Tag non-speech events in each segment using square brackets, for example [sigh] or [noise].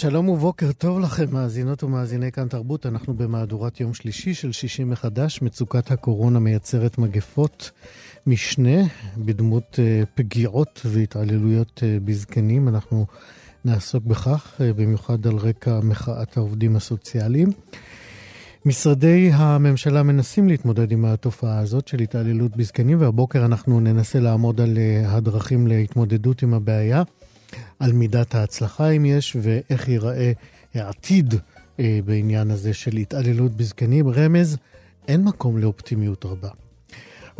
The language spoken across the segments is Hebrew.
שלום ובוקר טוב לכם, מאזינות ומאזיני כאן תרבות. אנחנו במהדורת יום שלישי של שישי מחדש. מצוקת הקורונה מייצרת מגפות משנה בדמות uh, פגיעות והתעללויות uh, בזקנים. אנחנו נעסוק בכך, uh, במיוחד על רקע מחאת העובדים הסוציאליים. משרדי הממשלה מנסים להתמודד עם התופעה הזאת של התעללות בזקנים, והבוקר אנחנו ננסה לעמוד על הדרכים להתמודדות עם הבעיה. על מידת ההצלחה, אם יש, ואיך ייראה העתיד אה, בעניין הזה של התעללות בזקנים. רמז, אין מקום לאופטימיות רבה.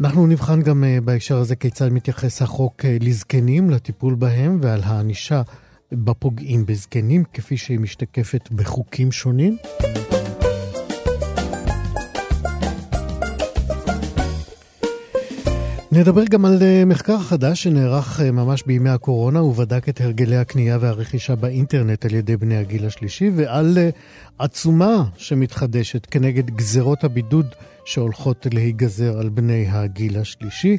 אנחנו נבחן גם אה, בהקשר הזה כיצד מתייחס החוק אה, לזקנים, לטיפול בהם ועל הענישה בפוגעים בזקנים, כפי שהיא משתקפת בחוקים שונים. נדבר גם על אה, מחקר חדש שנערך אה, ממש בימי הקורונה ובדק את הרגלי הקנייה והרכישה באינטרנט על ידי בני הגיל השלישי ועל אה, עצומה שמתחדשת כנגד גזרות הבידוד שהולכות להיגזר על בני הגיל השלישי.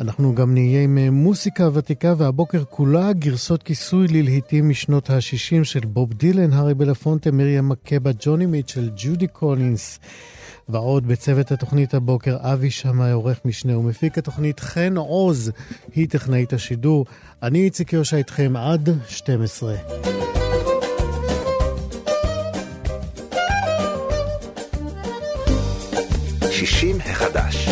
אנחנו גם נהיה עם מוסיקה ותיקה והבוקר כולה גרסות כיסוי ללהיטים משנות ה-60 של בוב דילן, הארי בלפונטה, מרים מקבה, ג'וני מיטשל, ג'ודי קולינס. ועוד בצוות התוכנית הבוקר, אבי שמאי, עורך משנה ומפיק התוכנית, חן עוז, היא טכנאית השידור. אני איציק יושע איתכם עד 12. שישים החדש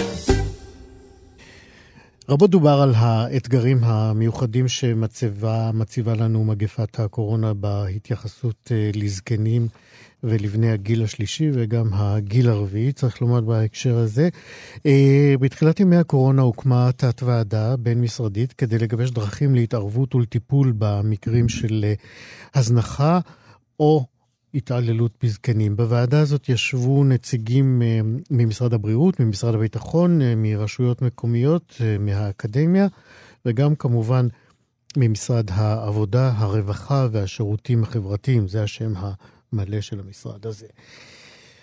רבות דובר על האתגרים המיוחדים שמציבה לנו מגפת הקורונה בהתייחסות אה, לזקנים ולבני הגיל השלישי וגם הגיל הרביעי, צריך לומר בהקשר הזה. אה, בתחילת ימי הקורונה הוקמה תת-ועדה בין-משרדית כדי לגבש דרכים להתערבות ולטיפול במקרים של אה, הזנחה או התעללות בזקנים. בוועדה הזאת ישבו נציגים אה, ממשרד הבריאות, ממשרד הביטחון, מרשויות מקומיות, מהאקדמיה, וגם כמובן ממשרד העבודה, הרווחה והשירותים החברתיים, זה השם מלא של המשרד הזה.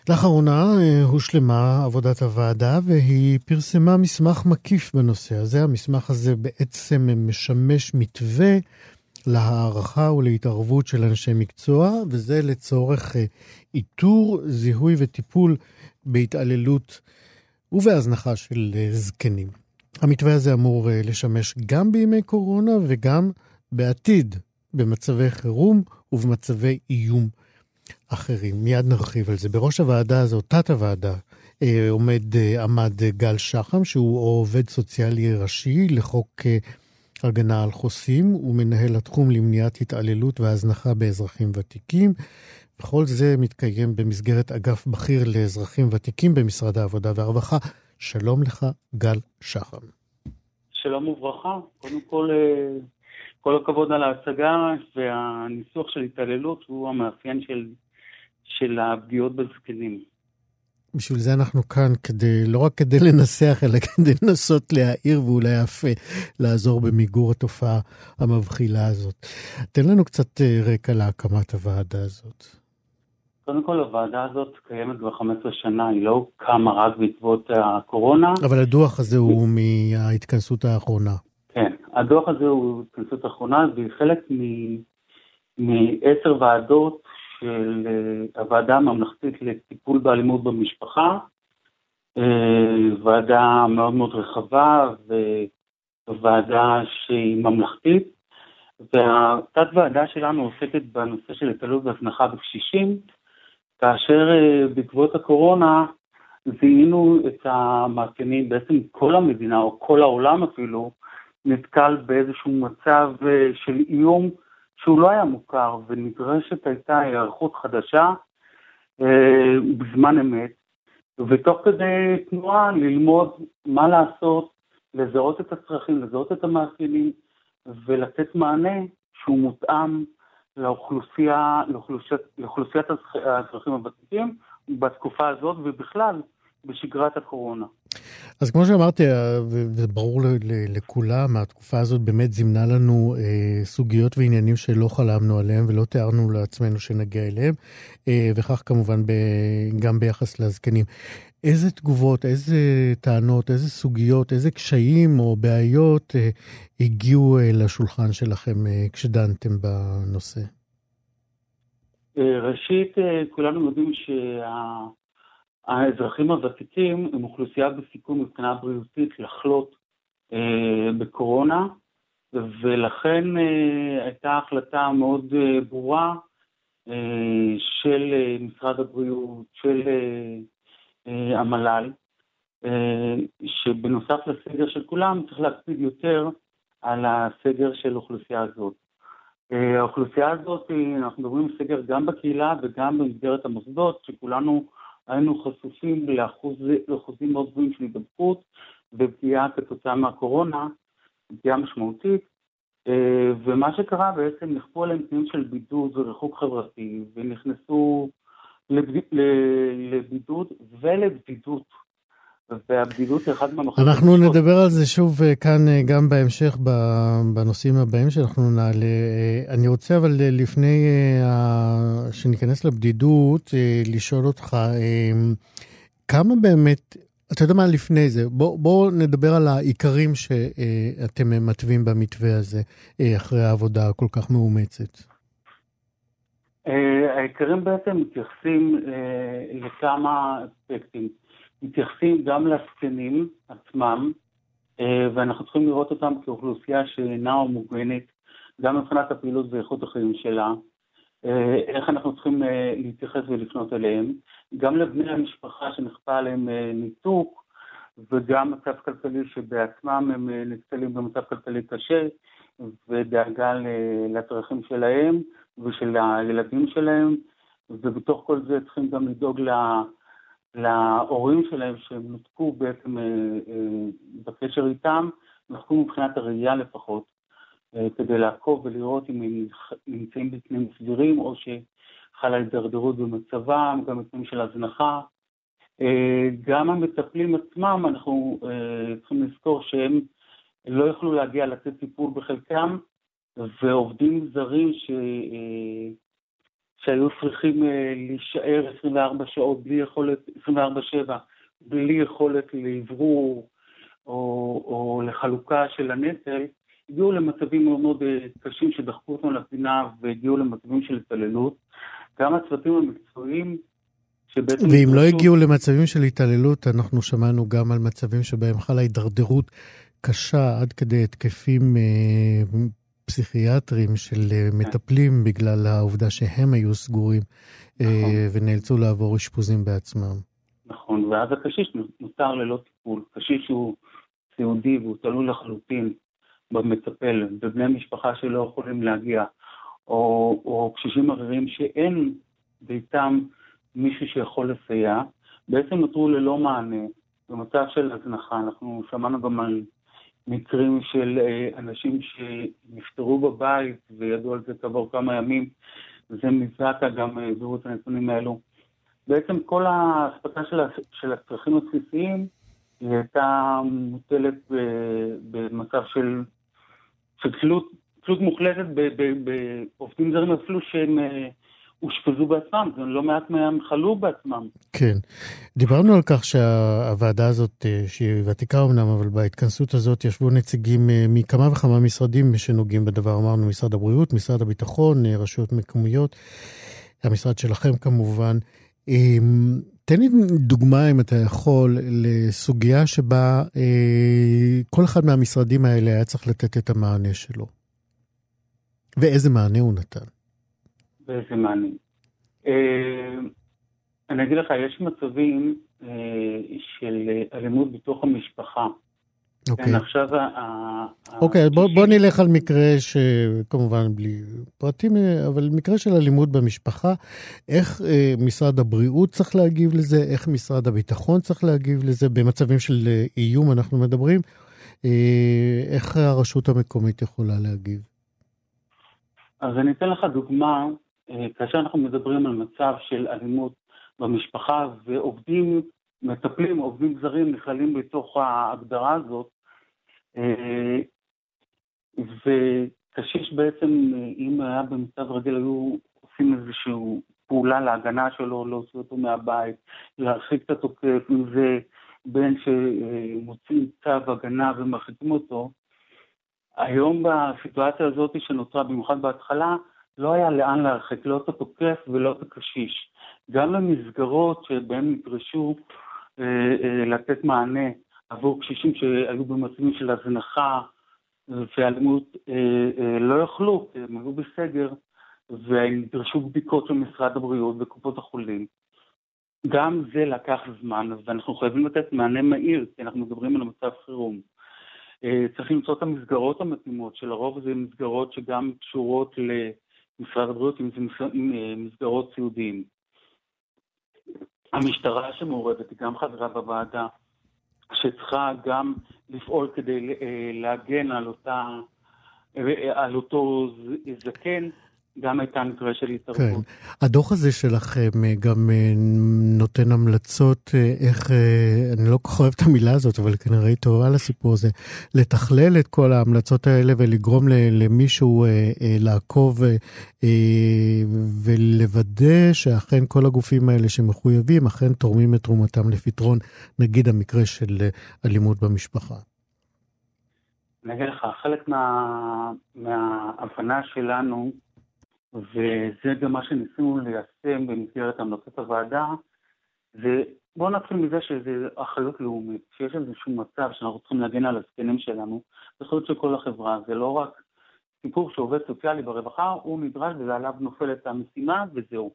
לאחרונה אה, הושלמה עבודת הוועדה והיא פרסמה מסמך מקיף בנושא הזה. המסמך הזה בעצם משמש מתווה להערכה ולהתערבות של אנשי מקצוע, וזה לצורך אה, איתור, זיהוי וטיפול בהתעללות ובהזנחה של אה, זקנים. המתווה הזה אמור לשמש גם בימי קורונה וגם בעתיד, במצבי חירום ובמצבי איום אחרים. מיד נרחיב על זה. בראש הוועדה הזאת, תת-הוועדה, אה, עומד, אה, עמד גל שחם, שהוא עובד סוציאלי ראשי לחוק אה, הגנה על חוסים, הוא מנהל התחום למניעת התעללות והזנחה באזרחים ותיקים. וכל זה מתקיים במסגרת אגף בכיר לאזרחים ותיקים במשרד העבודה והרווחה. שלום לך, גל שחם. שלום וברכה. קודם כל, כל הכבוד על ההצגה והניסוח של התעללות הוא המאפיין של של הפגיעות בזקנים. בשביל זה אנחנו כאן, כדי, לא רק כדי לנסח, אלא כדי לנסות להעיר ואולי אף אה, לעזור במיגור התופעה המבחילה הזאת. תן לנו קצת אה, רקע להקמת הוועדה הזאת. קודם כל, הוועדה הזאת קיימת כבר 15 שנה, היא לא קמה רק בעקבות הקורונה. אבל הדוח הזה הוא מההתכנסות האחרונה. כן, הדוח הזה הוא התכנסות האחרונה, והיא חלק מעשר ועדות של אה, הוועדה הממלכתית לטיפול באלימות במשפחה, אה, ועדה מאוד מאוד רחבה וועדה שהיא ממלכתית, והתת ועדה שלנו עוסקת בנושא של התעלות והזנחה בקשישים, כאשר אה, בעקבות הקורונה זיהינו את המאפיינים, בעצם כל המדינה או כל העולם אפילו, נתקל באיזשהו מצב של איום שהוא לא היה מוכר ונדרשת הייתה היערכות חדשה אה, בזמן אמת, ותוך כדי תנועה ללמוד מה לעשות, לזהות את הצרכים, לזהות את המאפיינים ולתת מענה שהוא מותאם לאוכלוסייה, לאוכלוסיית, האזרחים הוותיקים בתקופה הזאת ובכלל בשגרת הקורונה. אז כמו שאמרתי, וברור לכולם, התקופה הזאת באמת זימנה לנו אה, סוגיות ועניינים שלא חלמנו עליהם ולא תיארנו לעצמנו שנגיע אליהם, אה, וכך כמובן ב, גם ביחס לזקנים. איזה תגובות, איזה טענות, איזה סוגיות, איזה קשיים או בעיות אה, הגיעו אה, לשולחן שלכם אה, כשדנתם בנושא? אה, ראשית, אה, כולנו יודעים שה... האזרחים הוותיקים הם אוכלוסייה בסיכון מבחינה בריאותית לחלות אה, בקורונה, ולכן אה, הייתה החלטה מאוד אה, ברורה אה, של אה, משרד הבריאות, של אה, אה, המל"ל, אה, שבנוסף לסגר של כולם צריך להקפיד יותר על הסגר של אוכלוסייה הזאת. אה, האוכלוסייה הזאת, אנחנו מדברים על סגר גם בקהילה וגם במסגרת המוסדות, שכולנו היינו חשופים לאחוז, לאחוזים מאוד גבוהים של הידבקות ופגיעה כתוצאה מהקורונה, פגיעה משמעותית, אה, ומה שקרה בעצם נכפו עליהם תנאים של בידוד וריחוק חברתי, ונכנסו לבידוד ולבדידות והבדידות היא אחד מהמחלות. אנחנו נדבר על זה שוב אה, כאן אה, גם בהמשך בנושאים הבאים שאנחנו נעלה. אה, אני רוצה אבל לפני שניכנס לבדידות, לשאול אותך, כמה באמת, אתה יודע מה לפני זה, בוא, בוא נדבר על העיקרים שאתם מתווים במתווה הזה, אחרי העבודה הכל כך מאומצת. העיקרים בעצם מתייחסים לכמה אספקטים. מתייחסים גם לזקנים עצמם, אה, ואנחנו צריכים לראות אותם כאוכלוסייה שאינה הומוגנית, גם מבחינת הפעילות ואיכות החיים שלה, אה, איך אנחנו צריכים אה, להתייחס ולפנות אליהם, גם לבני המשפחה שנכפה עליהם ניתוק, וגם מצב כלכלי שבעצמם הם נתקלים במצב כלכלי קשה, ודאגה לצרכים שלהם ושל הילדים שלהם, ובתוך כל זה צריכים גם לדאוג ל... להורים שלהם שהם נותקו בעצם אה, אה, בקשר איתם, נותקו מבחינת הראייה לפחות, אה, כדי לעקוב ולראות אם הם נמצאים בתנאים סבירים או שחלה הידרדרות במצבם, גם בתנאים של הזנחה. גם המטפלים עצמם, אנחנו צריכים לזכור שהם לא יכלו להגיע לתת טיפול בחלקם, ועובדים זרים ש... שהיו צריכים אה, להישאר 24 שעות בלי יכולת, 24-7, בלי יכולת לאוורור או, או לחלוקה של הנטל, הגיעו למצבים מאוד מאוד אה, קשים שדחקו אותם לפינה והגיעו למצבים של התעללות. גם הצוותים המקצועיים שבעצם... ואם לא הגיעו למצבים של התעללות, אנחנו שמענו גם על מצבים שבהם חלה הידרדרות קשה עד כדי התקפים אה, פסיכיאטרים של אה, כן. מטפלים בגלל העובדה שהם היו סגורים אה, נכון. ונאלצו לעבור אשפוזים בעצמם. נכון, ואז הקשיש נותר ללא טיפול. קשיש הוא סיעודי והוא תלוי לחלוטין במטפל, בבני משפחה שלא יכולים להגיע, או, או קשישים אחרים שאין ביתם מישהו שיכול לסייע, בעצם נותרו ללא מענה במצב של הזנחה. אנחנו שמענו גם על מקרים של אה, אנשים שנפטרו בבית וידעו על זה כעבור כמה ימים, זה מזק"א גם העבירו את הנתונים האלו. בעצם כל האספקה של, של הצרכים הבסיסיים היא הייתה מוטלת במצב של, של תלות, תלות מוחלטת בעובדים זרים אפילו שהם אה, אושפזו בעצמם, לא מעט מהם חלו בעצמם. כן. דיברנו על כך שהוועדה הזאת, אה, שהיא ותיקה אמנם, אבל בהתכנסות הזאת ישבו נציגים אה, מכמה וכמה משרדים שנוגעים בדבר. אמרנו משרד הבריאות, משרד הביטחון, אה, רשויות מקומיות, המשרד שלכם כמובן. תן לי דוגמה, אם אתה יכול, לסוגיה שבה כל אחד מהמשרדים האלה היה צריך לתת את המענה שלו. ואיזה מענה הוא נתן. ואיזה מענים. אה, אני אגיד לך, יש מצבים אה, של אלימות בתוך המשפחה, אוקיי. כן, עכשיו... אוקיי, בוא, בוא נלך על מקרה שכמובן בלי פרטים, אבל מקרה של אלימות במשפחה. איך אה, משרד הבריאות צריך להגיב לזה? איך משרד הביטחון צריך להגיב לזה? במצבים של אה, איום אנחנו מדברים. אה, איך הרשות המקומית יכולה להגיב? אז אני אתן לך דוגמה, אה, כאשר אנחנו מדברים על מצב של אלימות במשפחה ועובדים מטפלים, עובדים זרים נכללים בתוך ההגדרה הזאת, אה, וקשיש בעצם, אם היה במצב רגיל, היו עושים איזושהי פעולה להגנה שלו, להוציא אותו מהבית, להרחיק את התוקף, אם זה בן שמוציא צו הגנה ומרחיקים אותו. היום בסיטואציה הזאת שנוצרה, במיוחד בהתחלה, לא היה לאן להרחיק, לא את התוקף ולא את הקשיש. גם למסגרות שבהן נדרשו אה, אה, לתת מענה עבור קשישים שהיו במצבים של הזנחה ואלימות אה, לא יכלו, הם היו בסגר ונדרשו בדיקות של משרד הבריאות וקופות החולים. גם זה לקח זמן, ואנחנו חייבים לתת מענה מהיר, כי אנחנו מדברים על מצב חירום. צריך למצוא את המסגרות המתאימות, שלרוב זה מסגרות שגם קשורות למשרד הבריאות, אם זה מסגרות סיעודיים. המשטרה שמעורבת היא גם חברה בוועדה, שצריכה גם לפעול כדי אה, להגן על, אותה, אה, על אותו זקן גם הייתה מקרה של התערבות. כן. הדוח הזה שלכם אה, גם אה, נותן המלצות אה, איך, אני לא כל כך אוהב את המילה הזאת, אבל כנראה היא טובה לסיפור הזה, לתכלל את כל ההמלצות האלה ולגרום למישהו לעקוב ולוודא שאכן כל הגופים האלה שמחויבים, אכן תורמים את תרומתם לפתרון, נגיד המקרה של אלימות במשפחה. אני אגיד לך, חלק מה, מההבנה שלנו וזה גם מה שניסינו ליישם במסגרת המלצות הוועדה, ובואו נתחיל מזה שזה אחריות לאומית, שיש איזשהו מצב שאנחנו צריכים להגן על הזקנים שלנו, זה אחריות של כל החברה, זה לא רק סיפור שעובד סוציאלי ברווחה, הוא נדרש ועליו נופלת המשימה וזהו.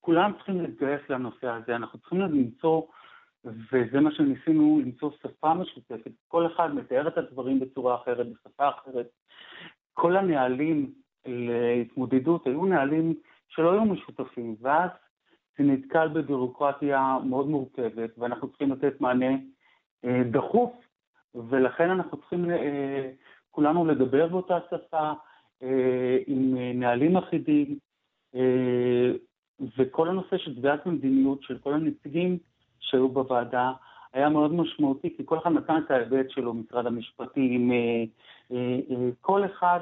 כולם צריכים להתגייס לנושא הזה, אנחנו צריכים למצוא, וזה מה שניסינו, למצוא שפה משותפת, כל אחד מתאר את הדברים בצורה אחרת, בשפה אחרת. כל הנהלים להתמודדות היו נהלים שלא היו משותפים, ואז זה נתקל בבירוקרטיה מאוד מורכבת, ואנחנו צריכים לתת מענה אה, דחוף, ולכן אנחנו צריכים אה, כולנו לדבר באותה שפה, אה, עם נהלים אחידים, וכל הנושא של תביעת מדיניות של כל הנציגים שהיו בוועדה היה מאוד משמעותי, כי כל אחד נתן את ההיבט שלו, משרד המשפטים, כל אחד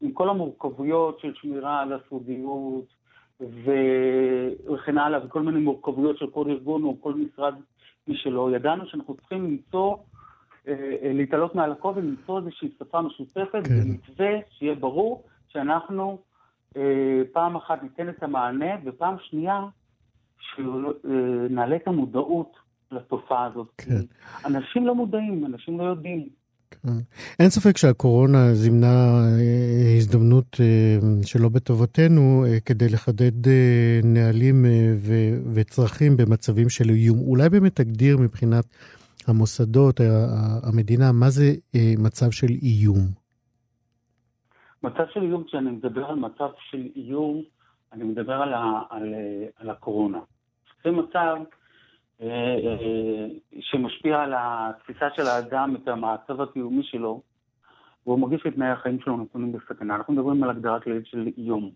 עם כל המורכבויות של שמירה על הסודיות וכן הלאה, וכל מיני מורכבויות של כל ארגון או כל משרד משלו, ידענו שאנחנו צריכים למצוא, אה, אה, להתעלות מעל הכל ולמצוא איזושהי שפה משותפת כן. ומתווה שיהיה ברור שאנחנו אה, פעם אחת ניתן את המענה, ופעם שנייה שנעלה את המודעות לתופעה הזאת. כן. אנשים לא מודעים, אנשים לא יודעים. כן. אין ספק שהקורונה זימנה אה, הזדמנות אה, שלא בטובתנו אה, כדי לחדד נהלים וצרכים במצבים של איום. אולי באמת תגדיר מבחינת המוסדות, המדינה, מה זה מצב של איום? מצב של איום, כשאני מדבר על מצב של איום, אני מדבר על, ה, על, על הקורונה. זה מצב אה, אה, שמשפיע על התפיסה של האדם, את המצב הקיומי שלו, והוא מרגיש את תנאי החיים שלו נתונים בסכנה. אנחנו מדברים על הגדרה כללית של איום.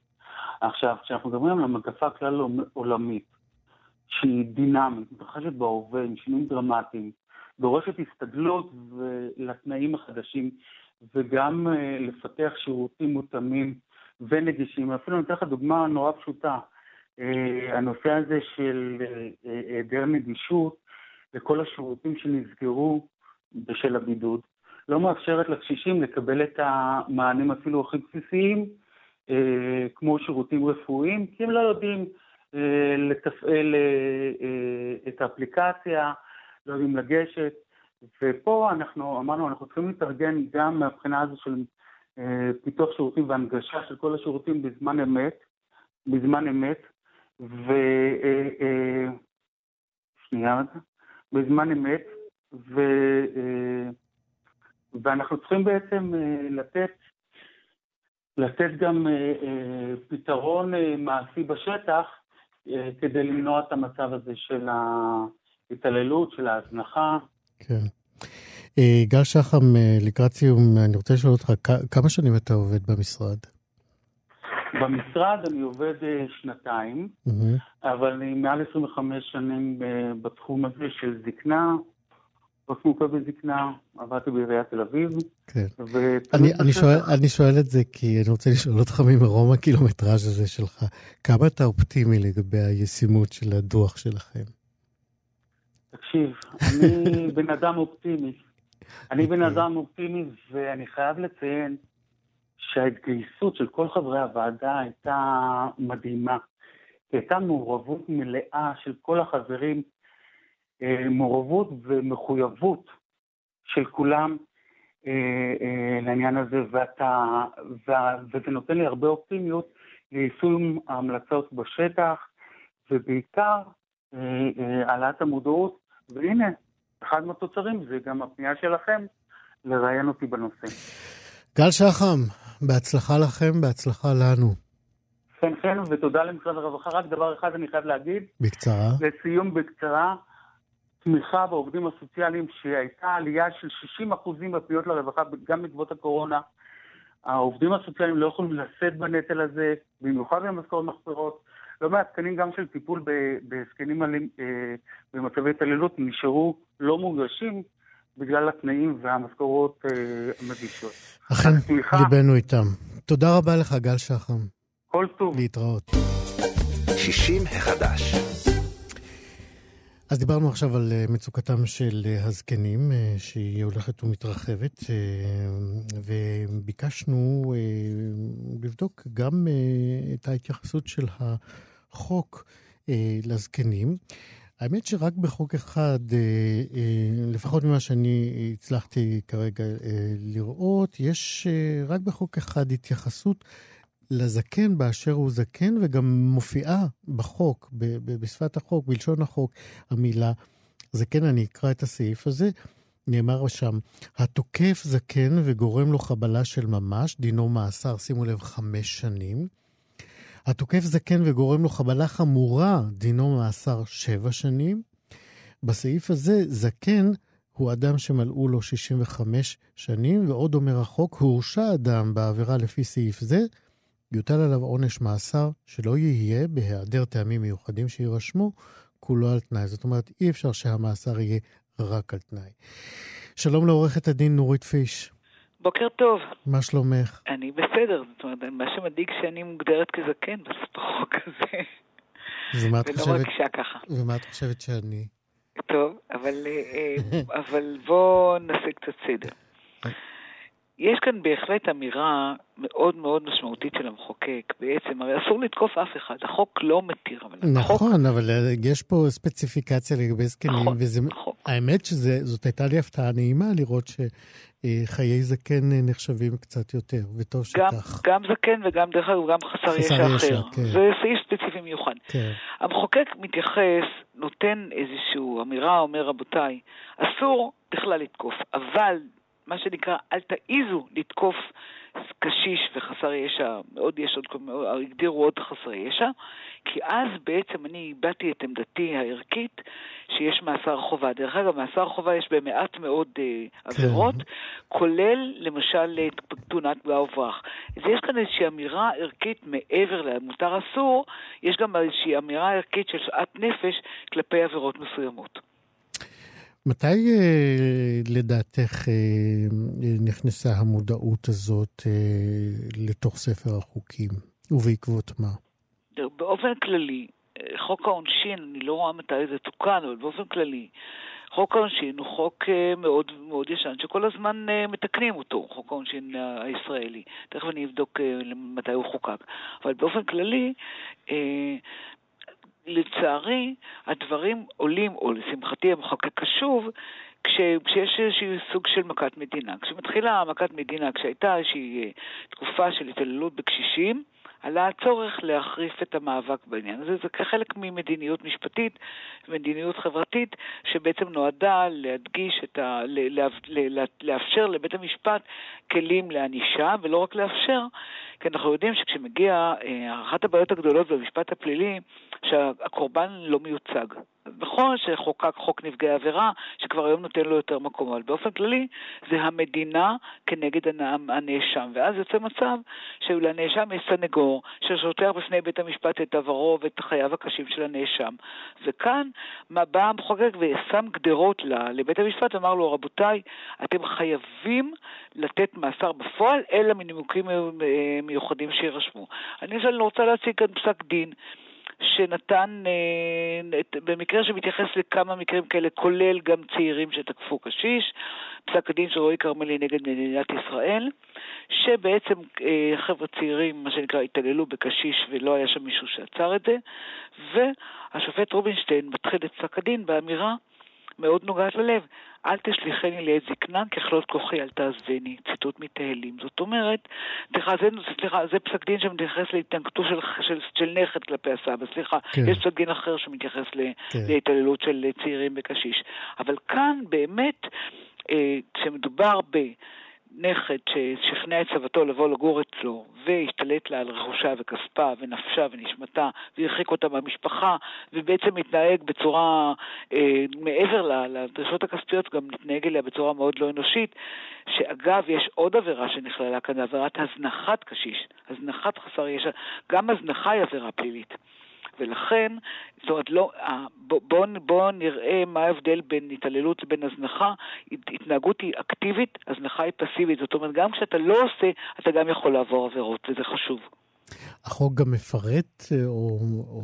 עכשיו, כשאנחנו מדברים על המגפה כלל עולמית, שהיא דינמית, מתרחשת בהווה, עם שינויים דרמטיים, דורשת הסתגלות לתנאים החדשים, וגם uh, לפתח שירותים מותאמים ונגישים. אפילו אני אתן לך דוגמה נורא פשוטה. אה, הנושא הזה של אה, אה, היעדר נגישות לכל השירותים שנסגרו בשל הבידוד לא מאפשרת לקשישים לקבל את המענים אפילו הכי בסיסיים כמו שירותים רפואיים כי הם לא יודעים לתפעל את האפליקציה, לא יודעים לגשת. ופה אנחנו אמרנו אנחנו צריכים להתארגן גם מהבחינה הזו של פיתוח שירותים והנגשה של כל השירותים בזמן אמת, בזמן אמת ו... אה, אה, שנייה רגע, בזמן אמת, ו... ואנחנו צריכים בעצם לתת, לתת גם פתרון מעשי בשטח כדי למנוע את המצב הזה של ההתעללות, של ההזנחה. כן. גל שחם, לקראת סיום, אני רוצה לשאול אותך, כמה שנים אתה עובד במשרד? במשרד אני עובד שנתיים, mm-hmm. אבל אני מעל 25 שנים בתחום הזה של זקנה, ראש מומחה בזקנה, עבדתי בעיריית תל אביב. כן. אני, אני, שואל, אני שואל את זה כי אני רוצה לשאול אותך ממרום הקילומטראז' הזה שלך, כמה אתה אופטימי לגבי הישימות של הדוח שלכם? תקשיב, אני בן אדם אופטימי. אני בן אוקיי. אדם אופטימי, ואני חייב לציין שההתגייסות של כל חברי הוועדה הייתה מדהימה. הייתה מעורבות מלאה של כל החברים, אה, מעורבות ומחויבות של כולם אה, אה, לעניין הזה, ואתה, וזה נותן לי הרבה אופטימיות ליישום ההמלצות בשטח, ובעיקר העלאת המודעות, והנה, אחד מהתוצרים זה גם הפנייה שלכם לראיין אותי בנושא. גל שחם, בהצלחה לכם, בהצלחה לנו. כן, כן, ותודה למשרד הרווחה. רק דבר אחד אני חייב להגיד. בקצרה. לסיום בקצרה, תמיכה בעובדים הסוציאליים, שהייתה עלייה של 60% בפניות לרווחה, גם בעקבות הקורונה. העובדים הסוציאליים לא יכולים לשאת בנטל הזה, במיוחד במשכורות מחפירות. לא מעט תקנים גם של טיפול בזקנים אה, במצבי התעללות נשארו לא מוגשים בגלל התנאים והמשכורות אה, המבישות. אכן, ליבנו איתם. תודה רבה לך, גל שחם. כל טוב. להתראות. 60 החדש. אז דיברנו עכשיו על אה, מצוקתם של אה, הזקנים, שהיא הולכת ומתרחבת, וביקשנו לבדוק גם את ההתייחסות של החוק לזקנים. האמת שרק בחוק אחד, אה, אה, לפחות ממה שאני הצלחתי כרגע אה, לראות, יש רק בחוק אחד התייחסות לזקן באשר הוא זקן, וגם מופיעה בחוק, בשפת החוק, בלשון החוק, המילה זקן. אני אקרא את הסעיף הזה. נאמר שם, התוקף זקן וגורם לו חבלה של ממש, דינו מאסר, שימו לב, חמש שנים. התוקף זקן וגורם לו חבלה חמורה, דינו מאסר שבע שנים. בסעיף הזה, זקן הוא אדם שמלאו לו 65 שנים, ועוד אומר החוק, הורשע אדם בעבירה לפי סעיף זה, יוטל עליו עונש מאסר שלא יהיה, בהיעדר טעמים מיוחדים שיירשמו, כולו על תנאי. זאת אומרת, אי אפשר שהמאסר יהיה רק על תנאי. שלום לעורכת הדין נורית פיש. בוקר טוב. מה שלומך? אני בסדר, זאת אומרת, מה שמדאיג שאני מוגדרת כזקן בחוק הזה. ומה את חושבת? ולא מרגישה ככה. ומה את חושבת שאני? טוב, אבל, אה, [laughs] אבל בואו נעשה קצת סדר. יש כאן בהחלט אמירה מאוד מאוד משמעותית של המחוקק. בעצם, הרי אסור לתקוף אף אחד, החוק לא מתיר. אבל נכון, החוק... אבל אה, יש פה ספציפיקציה לגבי זקנים, נכון, וזה... נכון. האמת שזאת הייתה לי הפתעה נעימה לראות שחיי זקן נחשבים קצת יותר, וטוב גם, שכך. גם זקן וגם, דרך אגב, גם חסר, חסר ישע אחר. כן. זה סעיף ספציפי מיוחד. כן. המחוקק מתייחס, נותן איזושהי אמירה, אומר רבותיי, אסור בכלל לתקוף, אבל מה שנקרא, אל תעיזו לתקוף קשיש וחסר ישע, מאוד יש עוד, הגדירו עוד חסרי ישע, כי אז בעצם אני הבעתי את עמדתי הערכית שיש מאסר חובה. דרך אגב, מאסר חובה יש במעט מאוד אה, עבירות, כן. כולל למשל תאונת פגע וברח. אז יש כאן איזושהי אמירה ערכית מעבר למותר אסור, יש גם איזושהי אמירה ערכית של שאט נפש כלפי עבירות מסוימות. מתי אה, לדעתך אה, נכנסה המודעות הזאת אה, לתוך ספר החוקים, ובעקבות מה? באופן כללי, חוק העונשין, אני לא רואה מתי זה תוקן, אבל באופן כללי, חוק העונשין הוא חוק מאוד מאוד ישן, שכל הזמן מתקנים אותו, חוק העונשין הישראלי. תכף אני אבדוק מתי הוא חוקק. אבל באופן כללי, לצערי, הדברים עולים, או לשמחתי המחוקק קשוב, כש, כשיש איזשהו סוג של מכת מדינה. כשמתחילה מכת מדינה, כשהייתה איזושהי אה, תקופה של התעללות בקשישים, עלה הצורך להחריף את המאבק בעניין הזה. זה כחלק ממדיניות משפטית, מדיניות חברתית, שבעצם נועדה להדגיש את ה... לאפשר לבית המשפט כלים לענישה, ולא רק לאפשר, כי אנחנו יודעים שכשמגיע, אה, אחת הבעיות הגדולות במשפט הפלילי, שהקורבן לא מיוצג. נכון שחוקק חוק נפגעי עבירה, שכבר היום נותן לו יותר מקום, אבל באופן כללי זה המדינה כנגד הנאשם. ואז יוצא מצב שלנאשם יש סנגור ששוטח בפני בית המשפט את עברו ואת חייו הקשים של הנאשם. וכאן מה בא המחוקק ושם גדרות לבית המשפט ואמר לו, רבותיי, אתם חייבים לתת מאסר בפועל, אלא מנימוקים מיוחדים שיירשמו. אני רוצה להציג כאן פסק דין. שנתן, אה, במקרה שמתייחס לכמה מקרים כאלה, כולל גם צעירים שתקפו קשיש, פסק הדין של רועי כרמלי נגד מדינת ישראל, שבעצם אה, חבר'ה צעירים, מה שנקרא, התעללו בקשיש ולא היה שם מישהו שעצר את זה, והשופט רובינשטיין מתחיל את פסק הדין באמירה מאוד נוגעת ללב. אל תשליכני לעת זקנה, ככלות כוחי אל תעזבני, ציטוט מתהילים. זאת אומרת, סליחה, זה, סליחה, זה פסק דין שמתייחס להתנגדות של, של, של נכד כלפי הסבא, סליחה, כן. יש פסק דין אחר שמתייחס כן. להתעללות של צעירים בקשיש. אבל כאן באמת, אה, כשמדובר ב... נכד ששכנע את סבתו לבוא לגור אצלו והשתלט לה על רכושה וכספה ונפשה ונשמתה והרחיק אותה מהמשפחה ובעצם מתנהג בצורה, אה, מעבר לדרישות הכספיות, גם מתנהג אליה בצורה מאוד לא אנושית, שאגב, יש עוד עבירה שנכללה כאן, עבירת הזנחת קשיש, הזנחת חסר ישע, גם הזנחה היא עבירה פלילית. ולכן, זאת אומרת, לא, בואו בוא, בוא נראה מה ההבדל בין התעללות לבין הזנחה. התנהגות היא אקטיבית, הזנחה היא פסיבית. זאת אומרת, גם כשאתה לא עושה, אתה גם יכול לעבור עבירות, וזה חשוב. החוק גם מפרט אה, או, או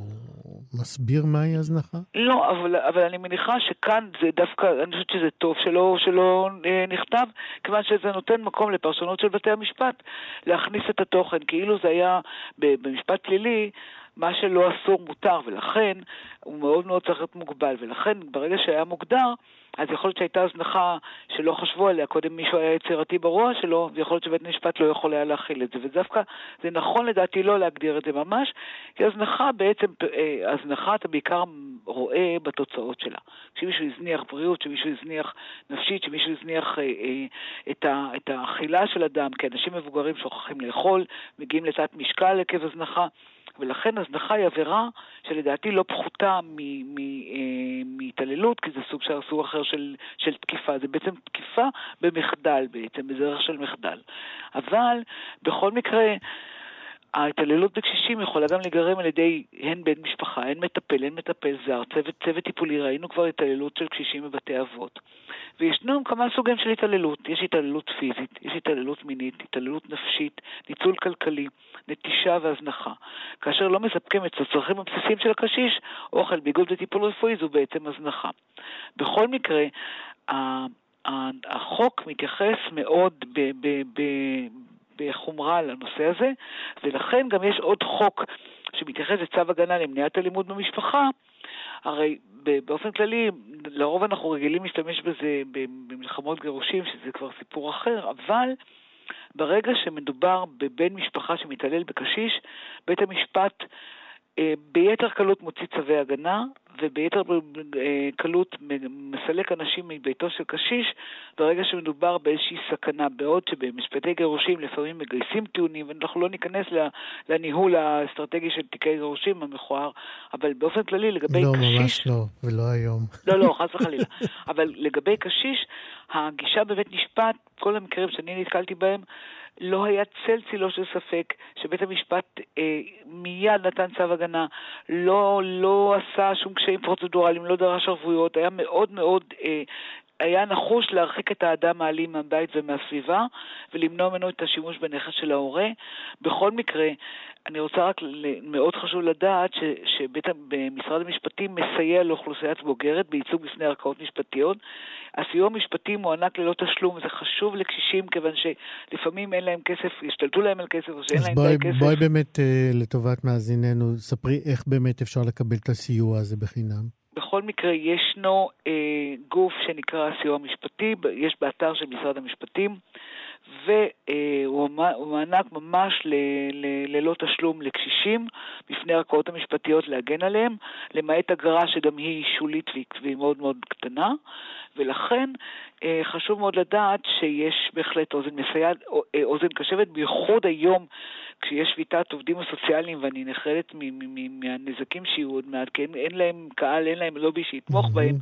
מסביר מהי הזנחה? לא, אבל, אבל אני מניחה שכאן זה דווקא, אני חושבת שזה טוב שלא, שלא אה, נכתב, כיוון שזה נותן מקום לפרשנות של בתי המשפט להכניס את התוכן, כאילו זה היה במשפט פלילי. מה שלא אסור מותר, ולכן הוא מאוד מאוד צריך להיות מוגבל. ולכן ברגע שהיה מוגדר, אז יכול להיות שהייתה הזנחה שלא חשבו עליה, קודם מישהו היה יצירתי ברוע שלו, ויכול להיות שבית המשפט לא יכול היה להכיל את זה. ודווקא זה נכון לדעתי לא להגדיר את זה ממש, כי הזנחה בעצם, אה, הזנחה אתה בעיקר רואה בתוצאות שלה. כשמישהו הזניח בריאות, כשמישהו הזניח נפשית, כשמישהו הזניח אה, אה, את, האכילה של אדם, כי אנשים מבוגרים שוכחים לאכול, מגיעים לתת משקל עקב הזנחה. ולכן הזנחה היא עבירה שלדעתי לא פחותה אה, מהתעללות, כי זה סוג של סוג אחר של, של תקיפה. זה בעצם תקיפה במחדל בעצם, בדרך של מחדל. אבל בכל מקרה... ההתעללות בקשישים יכולה גם להיגרם על ידי הן בן משפחה, הן מטפל, הן מטפל זר, צוות, צוות טיפולי, ראינו כבר התעללות של קשישים בבתי אבות. וישנם כמה סוגים של התעללות, יש התעללות פיזית, יש התעללות מינית, התעללות נפשית, ניצול כלכלי, נטישה והזנחה. כאשר לא מספקים את הצרכים הבסיסיים של הקשיש, אוכל, ביגוד וטיפול רפואי זו בעצם הזנחה. בכל מקרה, החוק מתייחס מאוד ב- ב- ב- בחומרה לנושא הזה, ולכן גם יש עוד חוק שמתייחס לצו הגנה למניעת אלימות במשפחה, הרי באופן כללי, לרוב אנחנו רגילים להשתמש בזה במלחמות גירושים, שזה כבר סיפור אחר, אבל ברגע שמדובר בבן משפחה שמתעלל בקשיש, בית המשפט ביתר קלות מוציא צווי הגנה, וביתר אה, קלות מסלק אנשים מביתו של קשיש ברגע שמדובר באיזושהי סכנה, בעוד שבמשפטי גירושים לפעמים מגייסים טיעונים, ואנחנו לא ניכנס לניהול האסטרטגי של תיקי גירושים המכוער, אבל באופן כללי לגבי לא, קשיש... לא, ממש לא, ולא היום. לא, לא, חס וחלילה. אבל לגבי קשיש, הגישה בבית משפט, כל המקרים שאני נתקלתי בהם, לא היה צל צילו של ספק שבית המשפט אה, מיד נתן צו הגנה, לא, לא עשה שום קשיים פרוצדורליים, לא דרש ערבויות, היה מאוד מאוד אה, היה נחוש להרחיק את האדם האלים מהבית ומהסביבה ולמנוע ממנו את השימוש בנכס של ההורה. בכל מקרה, אני רוצה רק, מאוד חשוב לדעת שמשרד המשפטים מסייע לאוכלוסיית בוגרת בייצוג בפני ערכאות משפטיות. הסיוע המשפטי מוענק ללא תשלום, זה חשוב לקשישים כיוון שלפעמים אין להם כסף, השתלטו להם על כסף או שאין להם בואי, כסף. אז בואי באמת, אה, לטובת מאזיננו, ספרי איך באמת אפשר לקבל את הסיוע הזה בחינם. בכל מקרה, ישנו אה, גוף שנקרא הסיוע המשפטי, יש באתר של משרד המשפטים, והוא מענק ממש ל, ל, ללא תשלום לקשישים, בפני הערכאות המשפטיות להגן עליהם, למעט אגרה שגם היא שולית והיא מאוד מאוד קטנה, ולכן אה, חשוב מאוד לדעת שיש בהחלט אוזן מסייעת, אה, אוזן קשבת, בייחוד היום כשיש שביתת עובדים הסוציאליים ואני נחרדת מהנזקים שיהיו עוד מעט, כי אין, אין להם קהל, אין להם לובי שיתמוך. בהם,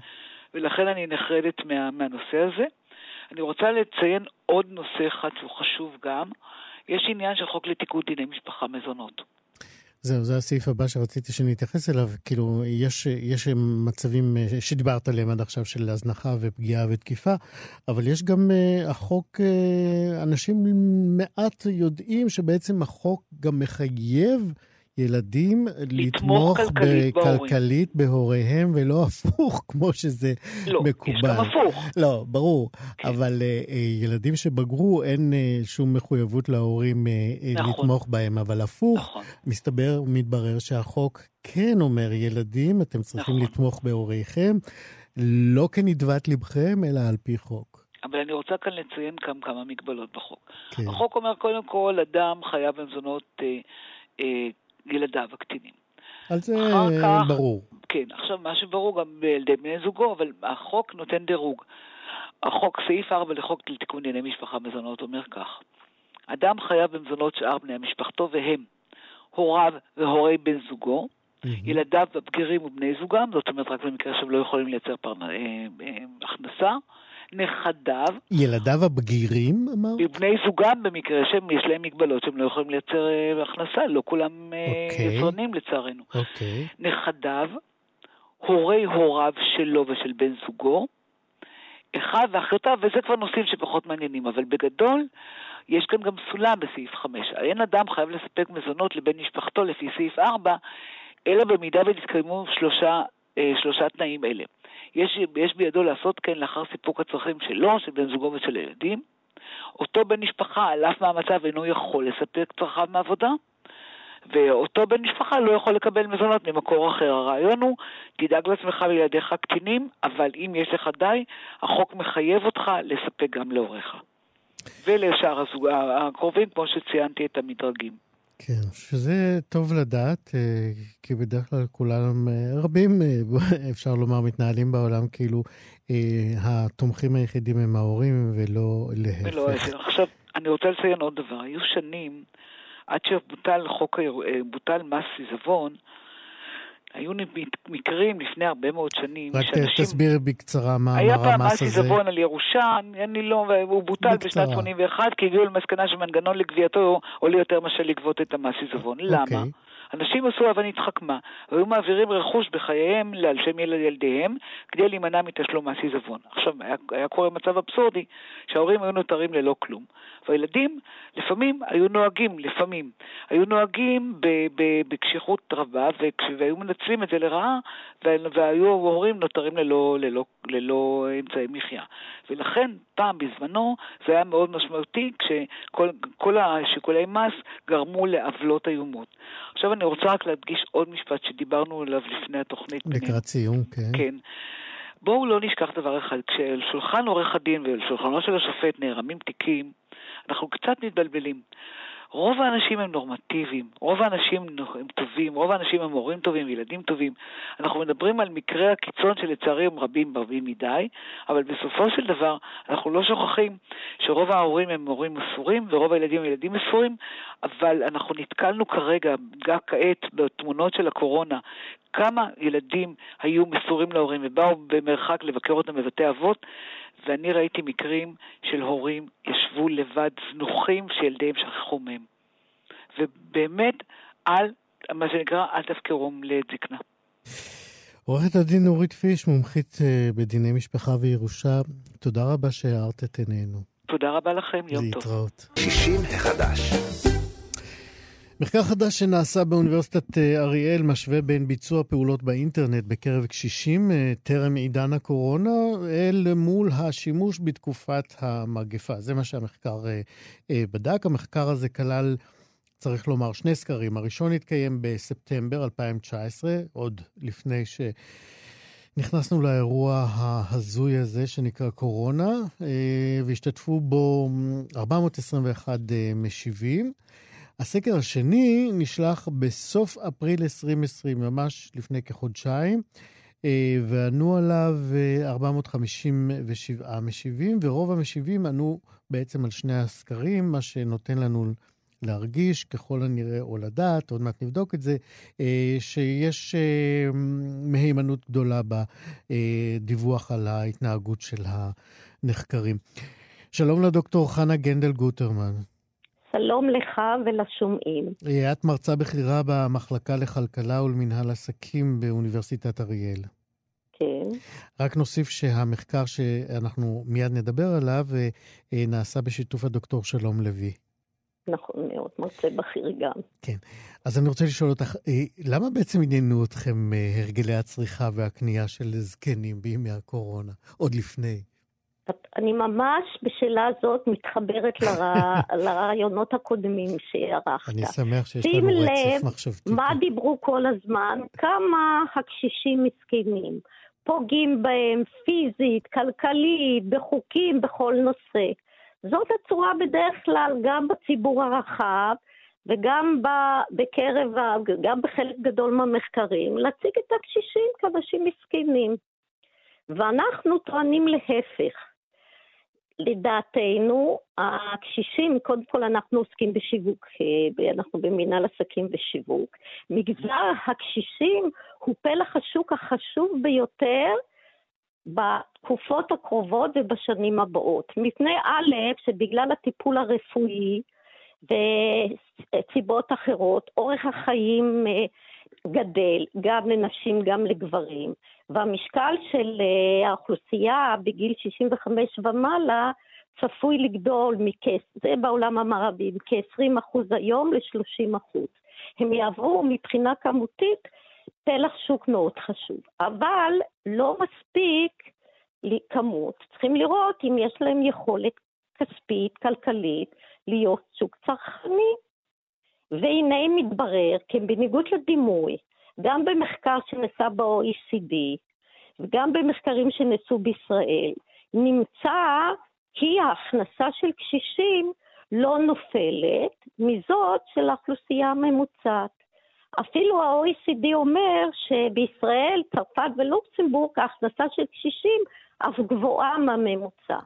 ולכן אני נחרדת מה, מהנושא הזה. אני רוצה לציין עוד נושא אחד שהוא חשוב גם. יש עניין של חוק לתיקון דיני משפחה מזונות. זהו, זה הסעיף הבא שרציתי שנתייחס אליו. כאילו, יש, יש מצבים אה, שדיברת עליהם עד עכשיו של הזנחה ופגיעה ותקיפה, אבל יש גם uh, החוק, uh, אנשים מעט יודעים שבעצם החוק גם מחייב ילדים לתמוך כלכלית, כלכלית בהוריהם, ולא הפוך, [laughs] כמו שזה לא, מקובל. לא, יש גם הפוך. לא, ברור. כן. אבל uh, ילדים שבגרו, אין uh, שום מחויבות להורים uh, נכון. לתמוך בהם. אבל הפוך, נכון. מסתבר, מתברר שהחוק כן אומר, ילדים, אתם צריכים נכון. לתמוך בהוריכם, לא כנדבת לבכם, אלא על פי חוק. אבל אני רוצה כאן לציין כמה, כמה מגבלות בחוק. כן. החוק אומר, קודם כל, אדם חייב במזונות... אה, אה, ילדיו הקטינים. על זה כך, ברור. כן, עכשיו מה שברור גם בילדי בני זוגו, אבל החוק נותן דירוג. החוק, סעיף 4 לחוק לתיקון דיני משפחה מזונות אומר כך: אדם חייב במזונות שאר בני משפחתו והם הוריו והורי בן זוגו, mm-hmm. ילדיו הבגירים ובני זוגם, זאת אומרת רק במקרה שהם לא יכולים לייצר פרנ... אה, אה, הכנסה, נכדיו. ילדיו הבגירים, אמרת? בני זוגם במקרה שהם, יש להם מגבלות שהם לא יכולים לייצר אה, הכנסה, לא כולם אה, אוקיי. יצרנים לצערנו. אוקיי. נכדיו, הורי הוריו שלו ושל בן זוגו, אחד ואחיותיו, וזה כבר נושאים שפחות מעניינים, אבל בגדול, יש כאן גם סולם בסעיף 5. אין אדם חייב לספק מזונות לבן משפחתו לפי סעיף 4, אלא במידה ונתקיימו שלושה, אה, שלושה תנאים אלה. יש, יש בידו לעשות כן לאחר סיפוק הצרכים שלו, של בן זוגו ושל הילדים. אותו בן משפחה, על אף מאמציו, אינו יכול לספק צרכיו מעבודה, ואותו בן משפחה לא יכול לקבל מזונות ממקור אחר. הרעיון הוא, תדאג לעצמך וילדיך קטינים, אבל אם יש לך די, החוק מחייב אותך לספק גם להוריך. ולשאר הזוג, הקרובים, כמו שציינתי, את המדרגים. כן, שזה טוב לדעת, אה, כי בדרך כלל כולם, אה, רבים, אה, [laughs] אפשר לומר, מתנהלים בעולם כאילו התומכים היחידים הם ההורים ולא להפך. ולא עכשיו, אני רוצה לציין עוד דבר. היו שנים, עד שבוטל חוק, בוטל מס עיזבון, היו מקרים לפני הרבה מאוד שנים רק שאנשים... תסביר בקצרה מה המס הזה. היה פעם מס עיזבון על ירושה, אני לא, והוא בוטל בשנת 81, כי הגיעו למסקנה שמנגנון לגבייתו עולה יותר מאשר לגבות את המס עיזבון. Okay. למה? אוקיי. אנשים עשו אבן התחכמה, והיו מעבירים רכוש בחייהם על שם ילדיהם כדי להימנע מתשלום מס עיזבון. עכשיו, היה, היה קורה מצב אבסורדי שההורים היו נותרים ללא כלום. והילדים לפעמים היו נוהגים, לפעמים, היו נוהגים בקשיחות רבה והיו מנצלים את זה לרעה והיו ההורים נותרים ללא, ללא, ללא אמצעי מחיה. ולכן פעם בזמנו זה היה מאוד משמעותי כשכל השיקולי מס גרמו לעוולות איומות. עכשיו אני רוצה רק להדגיש עוד משפט שדיברנו עליו לפני התוכנית. לקראת סיום, כן. כן. בואו לא נשכח דבר אחד, כשעל שולחן עורך הדין ועל שולחנו של השופט נערמים תיקים, אנחנו קצת מתבלבלים. רוב האנשים הם נורמטיביים, רוב האנשים הם טובים, רוב האנשים הם הורים טובים, ילדים טובים. אנחנו מדברים על מקרי הקיצון שלצערי הם רבים רבים מדי, אבל בסופו של דבר אנחנו לא שוכחים שרוב ההורים הם הורים מסורים ורוב הילדים הם ילדים מסורים, אבל אנחנו נתקלנו כרגע, גם כעת, בתמונות של הקורונה, כמה ילדים היו מסורים להורים ובאו במרחק לבקר אותם בבתי אבות, ואני ראיתי מקרים של הורים ישבו לבד זנוחים שילדיהם שכחו מהם. ובאמת, אל, מה שנקרא, אל תפקרו לעת זקנה. עורכת הדין נורית פיש, מומחית אה, בדיני משפחה וירושה, תודה רבה שהארת את עינינו. תודה רבה לכם, יום טוב. להתראות. 60 החדש. מחקר חדש שנעשה באוניברסיטת אה, אריאל משווה בין ביצוע פעולות באינטרנט בקרב קשישים אה, טרם עידן הקורונה אל מול השימוש בתקופת המגפה. זה מה שהמחקר אה, בדק. המחקר הזה כלל, צריך לומר, שני סקרים. הראשון התקיים בספטמבר 2019, עוד לפני ש... נכנסנו לאירוע ההזוי הזה שנקרא קורונה, והשתתפו בו 421 משיבים. הסקר השני נשלח בסוף אפריל 2020, ממש לפני כחודשיים, וענו עליו 457 משיבים, ורוב המשיבים ענו בעצם על שני הסקרים, מה שנותן לנו להרגיש, ככל הנראה, או לדעת, עוד מעט נבדוק את זה, אה, שיש אה, מהימנות גדולה בדיווח על ההתנהגות של הנחקרים. שלום לדוקטור חנה גנדל גוטרמן. שלום לך ולשומעים. אה, את מרצה בכירה במחלקה לכלכלה ולמנהל עסקים באוניברסיטת אריאל. כן. רק נוסיף שהמחקר שאנחנו מיד נדבר עליו נעשה בשיתוף הדוקטור שלום לוי. נכון מאוד, מרצה בכיר גם. כן. אז אני רוצה לשאול אותך, אה, למה בעצם עניינו אתכם אה, הרגלי הצריכה והקנייה של זקנים בימי הקורונה, עוד לפני? אני ממש בשאלה הזאת מתחברת לרע... [laughs] לרעיונות הקודמים שערכת. אני שמח שיש לנו רצף מחשבתי. שים לב מה דיברו כל הזמן, כמה הקשישים מסכנים. פוגעים בהם פיזית, כלכלית, בחוקים, בכל נושא. זאת הצורה בדרך כלל גם בציבור הרחב וגם בקרב, גם בחלק גדול מהמחקרים, להציג את הקשישים כאנשים מסכנים. ואנחנו טוענים להפך. לדעתנו, הקשישים, קודם כל אנחנו עוסקים בשיווק, אה, אנחנו במנהל עסקים ושיווק. מגזר הקשישים הוא פלח השוק החשוב ביותר בתקופות הקרובות ובשנים הבאות. מפני א', שבגלל הטיפול הרפואי וסיבות אחרות, אורך החיים אה, גדל, גם לנשים, גם לגברים, והמשקל של אה, האוכלוסייה בגיל 65 ומעלה צפוי לגדול מכס, זה בעולם המערבי, מכ-20% היום ל-30%. הם יעברו מבחינה כמותית פלח שוק מאוד חשוב, אבל לא מספיק כמות, צריכים לראות אם יש להם יכולת כספית, כלכלית, להיות שוק צרכני. והנה מתברר, כי בניגוד לדימוי, גם במחקר שנעשה ב-OECD וגם במחקרים שנעשו בישראל, נמצא כי ההכנסה של קשישים לא נופלת מזאת של האוכלוסייה הממוצעת. אפילו ה-OECD אומר שבישראל, צרפת ולוקסמבורג ההכנסה של קשישים אף גבוהה מהממוצע.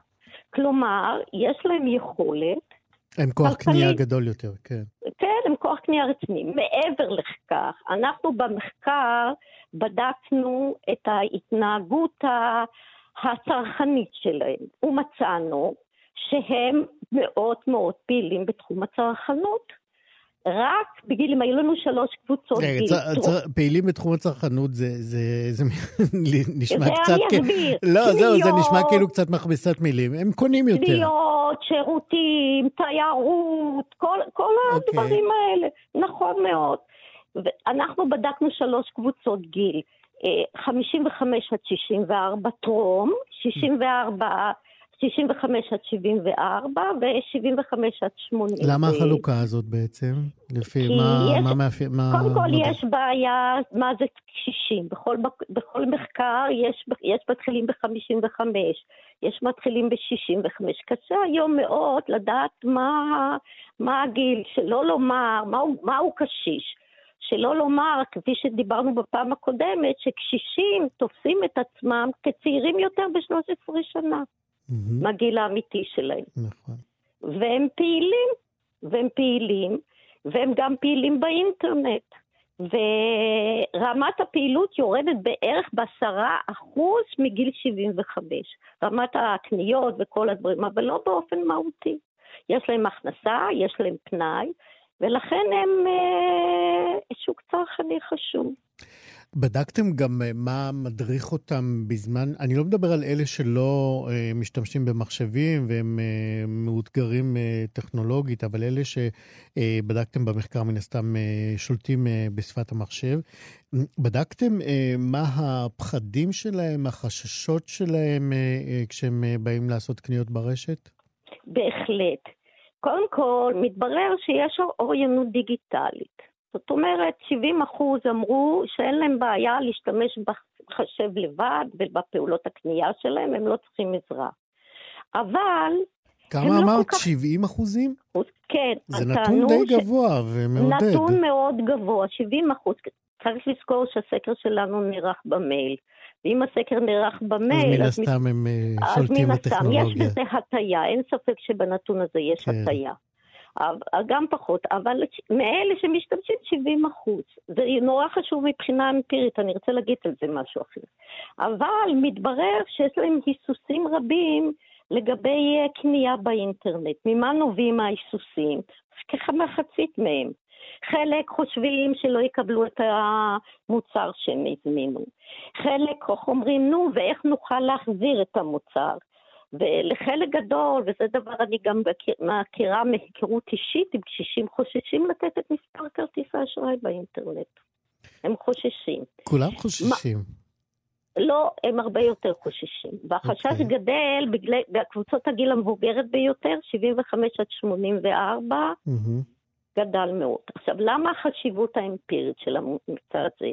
כלומר, יש להם יכולת הם כוח קנייה גדול יותר, כן. כן, הם כוח קנייה רציני. מעבר לכך, אנחנו במחקר בדקנו את ההתנהגות הצרכנית שלהם, ומצאנו שהם מאוד מאוד פעילים בתחום הצרכנות. רק בגיל, אם היו לנו שלוש קבוצות גיל. פעילים בתחום הצרכנות זה, זה, זה [laughs] נשמע זה קצת... אני אסביר. לא, זהו, זה נשמע כאילו קצת מכבסת מילים. הם קונים יותר. קניות, שירותים, תיירות, כל, כל אוקיי. הדברים האלה. נכון מאוד. אנחנו בדקנו שלוש קבוצות גיל. 55 עד 64 טרום, 64 65 עד 74 ו-75 עד 80. למה החלוקה הזאת בעצם? לפי מה, יש, מה מאפיין... מה... קודם כל מה... יש בעיה, מה זה קשישים. בכל, בכל מחקר יש, יש מתחילים ב-55, יש מתחילים ב-65. קשה היום מאוד לדעת מה, מה הגיל, שלא לומר, מהו, מהו קשיש. שלא לומר, כפי שדיברנו בפעם הקודמת, שקשישים תופסים את עצמם כצעירים יותר ב-13 שנה. Mm-hmm. מהגיל האמיתי שלהם. נכון. והם פעילים, והם פעילים, והם גם פעילים באינטרנט. ורמת הפעילות יורדת בערך בעשרה אחוז מגיל 75. רמת הקניות וכל הדברים, אבל לא באופן מהותי. יש להם הכנסה, יש להם פנאי, ולכן הם אה, שוק צרכני חשוב. בדקתם גם אה, מה מדריך אותם בזמן, אני לא מדבר על אלה שלא אה, משתמשים במחשבים והם אה, מאותגרים טכנולוגית, אבל אלה שבדקתם במחקר מן הסתם שולטים בשפת המחשב. בדקתם מה הפחדים שלהם, החששות שלהם כשהם באים לעשות קניות ברשת? בהחלט. קודם כל, מתברר שיש אוריינות דיגיטלית. זאת אומרת, 70 אחוז אמרו שאין להם בעיה להשתמש בחשב לבד ובפעולות הקנייה שלהם, הם לא צריכים עזרה. אבל... כמה לא אמרת? כך... 70 אחוזים? כן. זה נתון די ש... גבוה ומעודד. נתון מאוד גבוה, 70 אחוז. צריך לזכור שהסקר שלנו נערך במייל. ואם הסקר נערך במייל... אז מן הסתם הם אה, שולטים בטכנולוגיה. אז מן הסתם, יש בזה הטיה, אין ספק שבנתון הזה יש כן. הטיה. גם פחות, אבל מאלה שמשתמשים 70 אחוז. זה נורא חשוב מבחינה אמפירית, אני רוצה להגיד על זה משהו אחר. אבל מתברר שיש להם היסוסים רבים לגבי אה, קנייה באינטרנט. ממה נובעים ההיסוסים? כמחצית מהם. חלק חושבים שלא יקבלו את המוצר שהם הזמינו. חלק אומרים, נו, ואיך נוכל להחזיר את המוצר? ולחלק גדול, וזה דבר אני גם מכירה מהיכרות אישית עם קשישים, חוששים לתת את מספר כרטיסי האשראי באינטרנט. הם חוששים. כולם חוששים. מה... לא, הם הרבה יותר חוששים. והחשש okay. אוקיי. גדל בגלל, בקבוצות הגיל המבוגרת ביותר, 75 עד 84, mm-hmm. גדל מאוד. עכשיו, למה החשיבות האמפירית של המבצע הזה?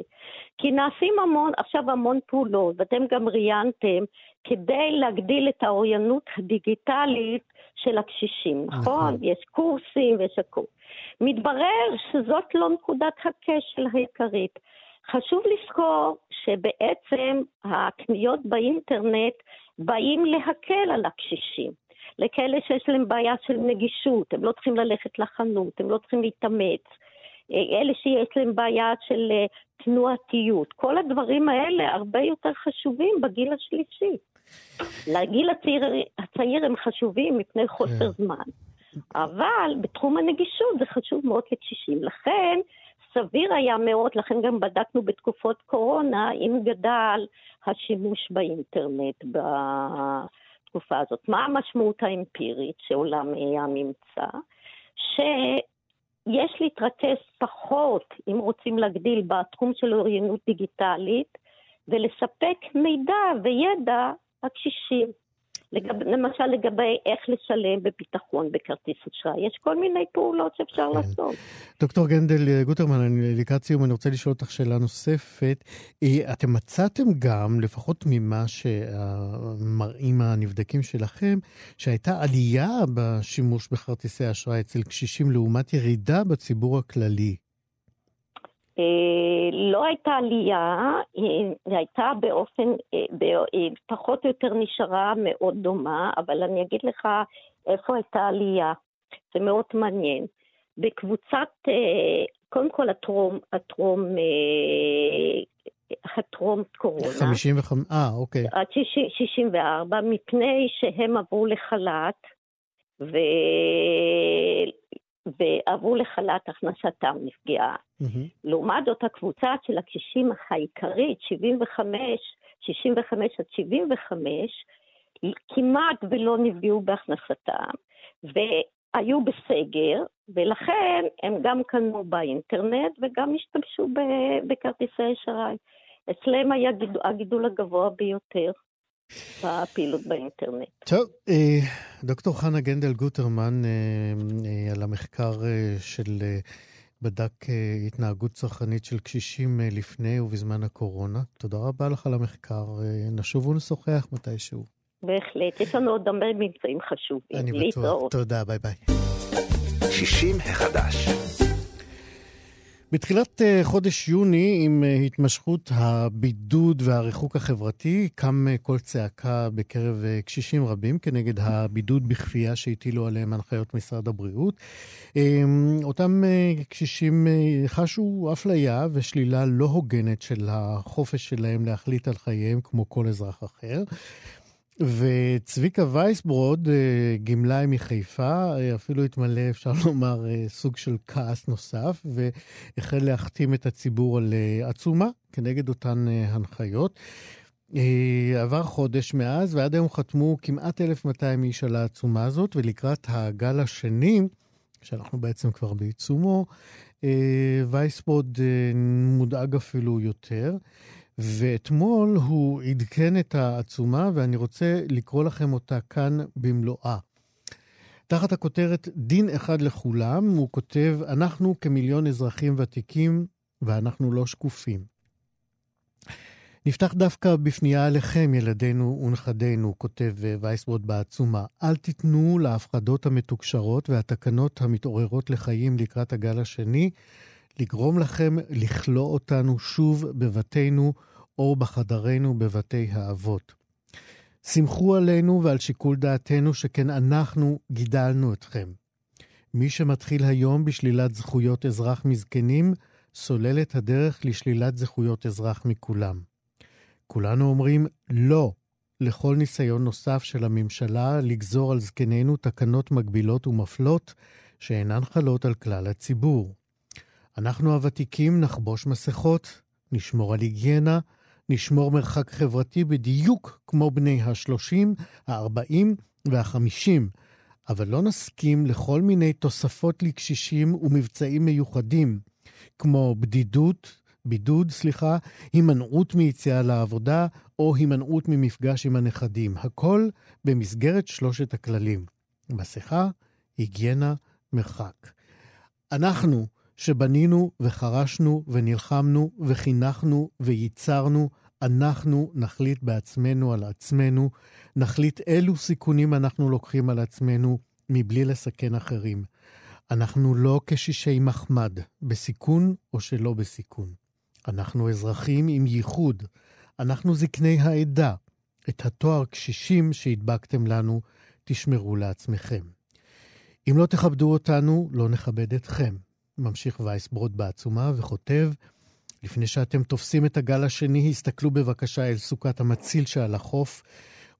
כי נעשים המון, עכשיו המון פעולות, ואתם גם ראיינתם, כדי להגדיל את האוריינות הדיגיטלית של הקשישים, נכון? נכון? יש קורסים ויש הכול. מתברר שזאת לא נקודת הכשל העיקרית. חשוב לזכור שבעצם הקניות באינטרנט באים להקל על הקשישים. לכאלה שיש להם בעיה של נגישות, הם לא צריכים ללכת לחנות, הם לא צריכים להתאמץ. אה, אלה שיש להם בעיה של אה, תנועתיות, כל הדברים האלה הרבה יותר חשובים בגיל השלישי. לגיל הצעיר, הצעיר הם חשובים מפני חוסר כן. זמן. אבל בתחום הנגישות זה חשוב מאוד לקשישים. לכן, סביר היה מאוד, לכן גם בדקנו בתקופות קורונה, אם גדל השימוש באינטרנט, בתקופה הזאת. מה המשמעות האמפירית שעולה מהממצא? שיש להתרכז פחות, אם רוצים להגדיל, בתחום של אוריינות דיגיטלית, ולספק מידע וידע הקשישים. לגב, למשל לגבי איך לשלם בביטחון בכרטיס אשראי. יש כל מיני פעולות שאפשר כן. לעשות. דוקטור גנדל גוטרמן, אני לקראת סיום, אני רוצה לשאול אותך שאלה נוספת. אה, אתם מצאתם גם, לפחות ממה שמראים הנבדקים שלכם, שהייתה עלייה בשימוש בכרטיסי אשראי אצל קשישים לעומת ירידה בציבור הכללי. אה, לא הייתה עלייה, היא הייתה באופן, אה, פחות או יותר נשארה מאוד דומה, אבל אני אגיד לך איפה הייתה עלייה. זה מאוד מעניין. בקבוצת, אה, קודם כל הטרום, הטרום, הטרום קורונה. 55, אה, אוקיי. עד 64, מפני שהם עברו לחל"ת, ו... ועברו לחל"ת, הכנסתם נפגעה. Mm-hmm. לעומת זאת, הקבוצה של הקשישים העיקרית, 75, 65 עד 75, כמעט ולא נפגעו בהכנסתם, והיו בסגר, ולכן הם גם קנו באינטרנט וגם השתמשו בכרטיסי אשראי. אצלם היה הגידול הגבוה ביותר. בפעילות באינטרנט. טוב, אה, דוקטור חנה גנדל גוטרמן, אה, אה, על המחקר של בדק התנהגות צרכנית של קשישים לפני ובזמן הקורונה. תודה רבה לך על המחקר. נשוב ונשוחח מתישהו. בהחלט, יש לנו עוד הרבה ממצאים חשובים. אני בטוח. תודה, ביי ביי. 60 החדש. בתחילת אה, חודש יוני, עם אה, התמשכות הבידוד והריחוק החברתי, קם אה, קול צעקה בקרב קשישים רבים כנגד הבידוד בכפייה שהטילו עליהם הנחיות משרד הבריאות. אותם קשישים חשו אפליה ושלילה לא הוגנת של החופש שלהם להחליט על חייהם כמו כל אזרח אחר. וצביקה וייסברוד, אה, גמלאי מחיפה, אה, אפילו התמלא, אפשר [laughs] לומר, אה, סוג של כעס נוסף, והחל להחתים את הציבור על עצומה כנגד אותן הנחיות. עבר חודש מאז, ועד היום חתמו כמעט 1,200 איש על העצומה הזאת, ולקראת הגל השני, שאנחנו בעצם כבר בעיצומו, וייסברוד מודאג אפילו יותר. ואתמול הוא עדכן את העצומה, ואני רוצה לקרוא לכם אותה כאן במלואה. תחת הכותרת דין אחד לכולם, הוא כותב, אנחנו כמיליון אזרחים ותיקים ואנחנו לא שקופים. נפתח דווקא בפנייה אליכם, ילדינו ונכדינו, כותב וייסבורד בעצומה. אל תיתנו להפחדות המתוקשרות והתקנות המתעוררות לחיים לקראת הגל השני לגרום לכם לכלוא אותנו שוב בבתינו או בחדרינו בבתי האבות. סמכו עלינו ועל שיקול דעתנו, שכן אנחנו גידלנו אתכם. מי שמתחיל היום בשלילת זכויות אזרח מזקנים, סולל את הדרך לשלילת זכויות אזרח מכולם. כולנו אומרים לא לכל ניסיון נוסף של הממשלה לגזור על זקנינו תקנות מגבילות ומפלות שאינן חלות על כלל הציבור. אנחנו הוותיקים נחבוש מסכות, נשמור על היגיינה, נשמור מרחק חברתי בדיוק כמו בני ה-30, ה-40 וה-50, אבל לא נסכים לכל מיני תוספות לקשישים ומבצעים מיוחדים, כמו בדידות, בידוד, סליחה, הימנעות מיציאה לעבודה או הימנעות ממפגש עם הנכדים. הכל במסגרת שלושת הכללים. מסכה, היגיינה, מרחק. אנחנו, שבנינו וחרשנו ונלחמנו וחינכנו וייצרנו, אנחנו נחליט בעצמנו על עצמנו, נחליט אילו סיכונים אנחנו לוקחים על עצמנו מבלי לסכן אחרים. אנחנו לא קשישי מחמד, בסיכון או שלא בסיכון. אנחנו אזרחים עם ייחוד. אנחנו זקני העדה. את התואר קשישים שהדבקתם לנו, תשמרו לעצמכם. אם לא תכבדו אותנו, לא נכבד אתכם. ממשיך וייסברוד בעצומה וכותב, לפני שאתם תופסים את הגל השני, הסתכלו בבקשה אל סוכת המציל שעל החוף,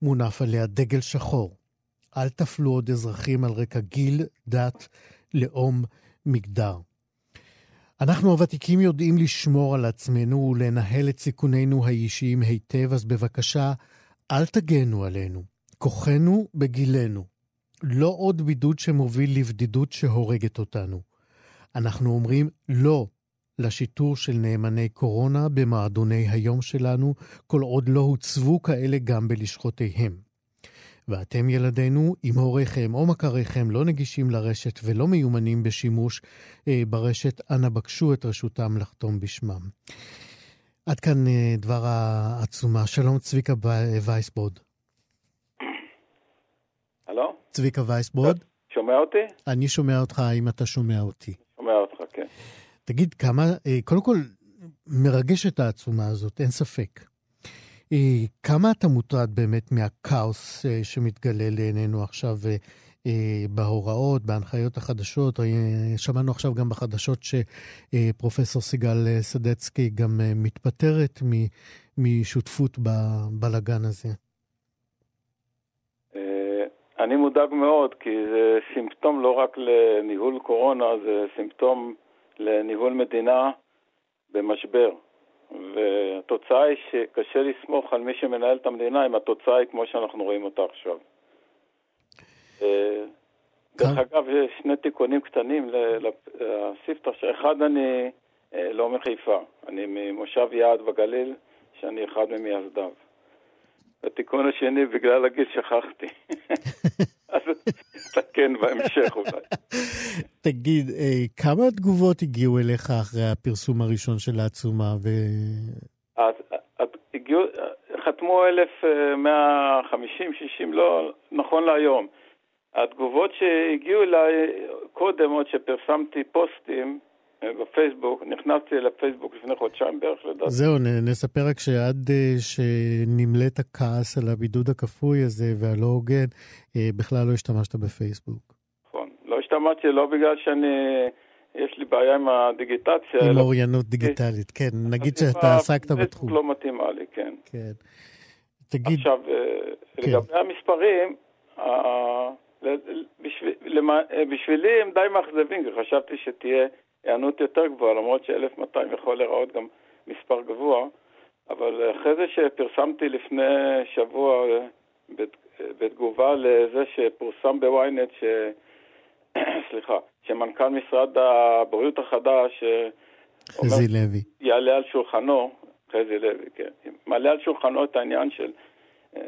מונף עליה דגל שחור. אל תפלו עוד אזרחים על רקע גיל, דת, לאום, מגדר. אנחנו הוותיקים יודעים לשמור על עצמנו ולנהל את סיכונינו האישיים היטב, אז בבקשה, אל תגנו עלינו. כוחנו בגילנו. לא עוד בידוד שמוביל לבדידות שהורגת אותנו. אנחנו אומרים לא לשיטור של נאמני קורונה במועדוני היום שלנו, כל עוד לא הוצבו כאלה גם בלשכותיהם. ואתם ילדינו, אם הוריכם או מכריכם לא נגישים לרשת ולא מיומנים בשימוש אה, ברשת, אנא בקשו את רשותם לחתום בשמם. עד כאן אה, דבר העצומה. שלום צביקה וייסבוד. הלו? צביקה וייסבוד? שומע אותי? אני שומע אותך, האם אתה שומע אותי? שומע אותך, כן. תגיד, כמה, אה, קודם כל, מרגשת העצומה הזאת, אין ספק. אה, כמה אתה מוטרד באמת מהכאוס אה, שמתגלה לעינינו עכשיו בהוראות, בהנחיות החדשות? שמענו עכשיו גם בחדשות שפרופסור סיגל סדצקי גם מתפטרת משותפות בבלגן הזה. אני מודאג מאוד, כי זה סימפטום לא רק לניהול קורונה, זה סימפטום לניהול מדינה במשבר. והתוצאה היא שקשה לסמוך על מי שמנהל את המדינה אם התוצאה היא כמו שאנחנו רואים אותה עכשיו. אה, דרך אגב, יש שני תיקונים קטנים לספתח, שאחד אני אה, לא מחיפה, אני ממושב יעד בגליל, שאני אחד ממייסדיו. התיקון השני, בגלל הגיל שכחתי. [laughs] אז תקן בהמשך אולי. תגיד, אה, כמה תגובות הגיעו אליך אחרי הפרסום הראשון של העצומה? ו... אז הגיעו, חתמו 1,150, 60, לא, נכון להיום. התגובות שהגיעו אליי קודם, עוד שפרסמתי פוסטים, אה, בפייסבוק, נכנסתי לפייסבוק לפני חודשיים בערך לדעתי. זהו, נספר רק שעד אה, שנמלאת הכעס על הבידוד הכפוי הזה והלא הוגן, אה, בכלל לא השתמשת בפייסבוק. נכון, לא השתמשתי לא בגלל שאני, יש לי בעיה עם הדיגיטציה. עם אוריינות דיגיטלית, כן, נגיד שאתה עסקת בתחום. לא מתאימה לי, כן. כן. תגיד... עכשיו, כן. לגבי המספרים, בשבילי הם די מאכזבים, כי חשבתי שתהיה... היענות יותר גבוהה, למרות ש-1200 יכול להיראות גם מספר גבוה, אבל אחרי זה שפרסמתי לפני שבוע בתגובה לזה שפורסם בוויינט, ש... [coughs] סליחה, שמנכ"ל משרד הבריאות החדש, חזי לוי, יעלה על שולחנו, חזי לוי, כן, מעלה על שולחנו את העניין של אה,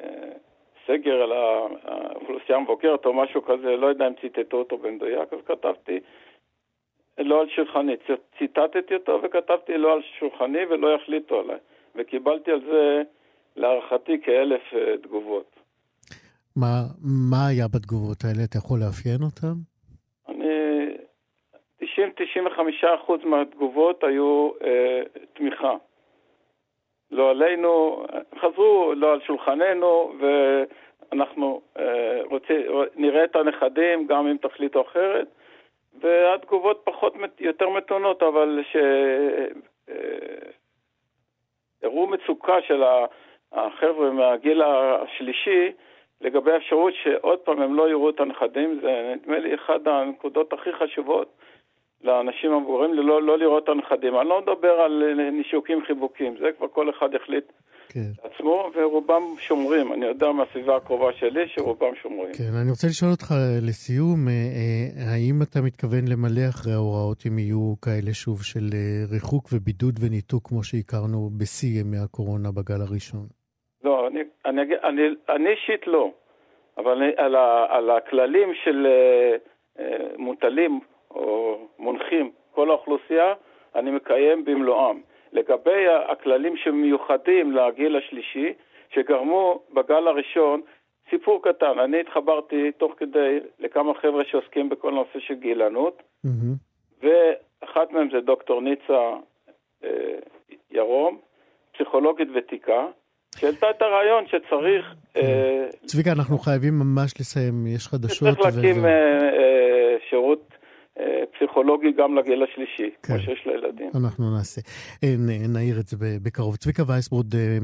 סגר על האוכלוסייה המבוגרת או משהו כזה, לא יודע אם ציטטו אותו במדויק, אז כתבתי לא על שולחני. ציטטתי אותו וכתבתי לא על שולחני ולא יחליטו עליי. וקיבלתי על זה, להערכתי, כאלף אה, תגובות. מה, מה היה בתגובות האלה? אתה יכול לאפיין אותן? אני... 90-95% מהתגובות היו אה, תמיכה. לא עלינו, חזרו לא על שולחננו, ואנחנו אה, רוצים, נראה את הנכדים גם אם תחליטו אחרת, והתגובות פחות, יותר מתונות, אבל שהראו אה, מצוקה של החבר'ה מהגיל השלישי לגבי האפשרות שעוד פעם הם לא יראו את הנכדים, זה נדמה לי אחת הנקודות הכי חשובות. לאנשים המבוגרים לא, לא לראות את הנכדים. אני לא מדבר על נישוקים חיבוקים, זה כבר כל אחד החליט כן. עצמו, ורובם שומרים. אני יודע מהסביבה הקרובה שלי שרובם שומרים. כן, אני רוצה לשאול אותך לסיום, אה, אה, האם אתה מתכוון למלא אחרי ההוראות אם יהיו כאלה שוב של אה, ריחוק ובידוד וניתוק כמו שהכרנו בשיא ימי הקורונה בגל הראשון? לא, אני, אני, אני, אני אישית לא, אבל אני, על, ה, על הכללים של מוטלים או מונחים כל האוכלוסייה, אני מקיים במלואם. לגבי הכללים שמיוחדים לגיל השלישי, שגרמו בגל הראשון, סיפור קטן, אני התחברתי תוך כדי לכמה חבר'ה שעוסקים בכל נושא של גילנות, mm-hmm. ואחת מהם זה דוקטור ניצה אה, ירום, פסיכולוגית ותיקה, שהעלתה את הרעיון שצריך... אה, צביקה, אנחנו חייבים ממש לסיים, יש חדשות. צריך להקים. אה, אה, שירות פסיכולוגי גם לגיל השלישי, כן. כמו שיש לילדים. אנחנו נעשה. אה, נעיר את זה בקרוב. צביקה וייסברוד, אה,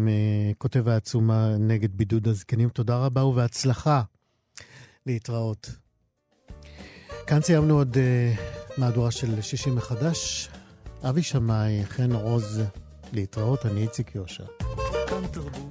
כותב העצומה נגד בידוד הזקנים, תודה רבה ובהצלחה. להתראות. כאן סיימנו עוד מהדורה של 60 מחדש. אבי שמאי, חן עוז, להתראות, אני איציק יושע. כאן תרבות.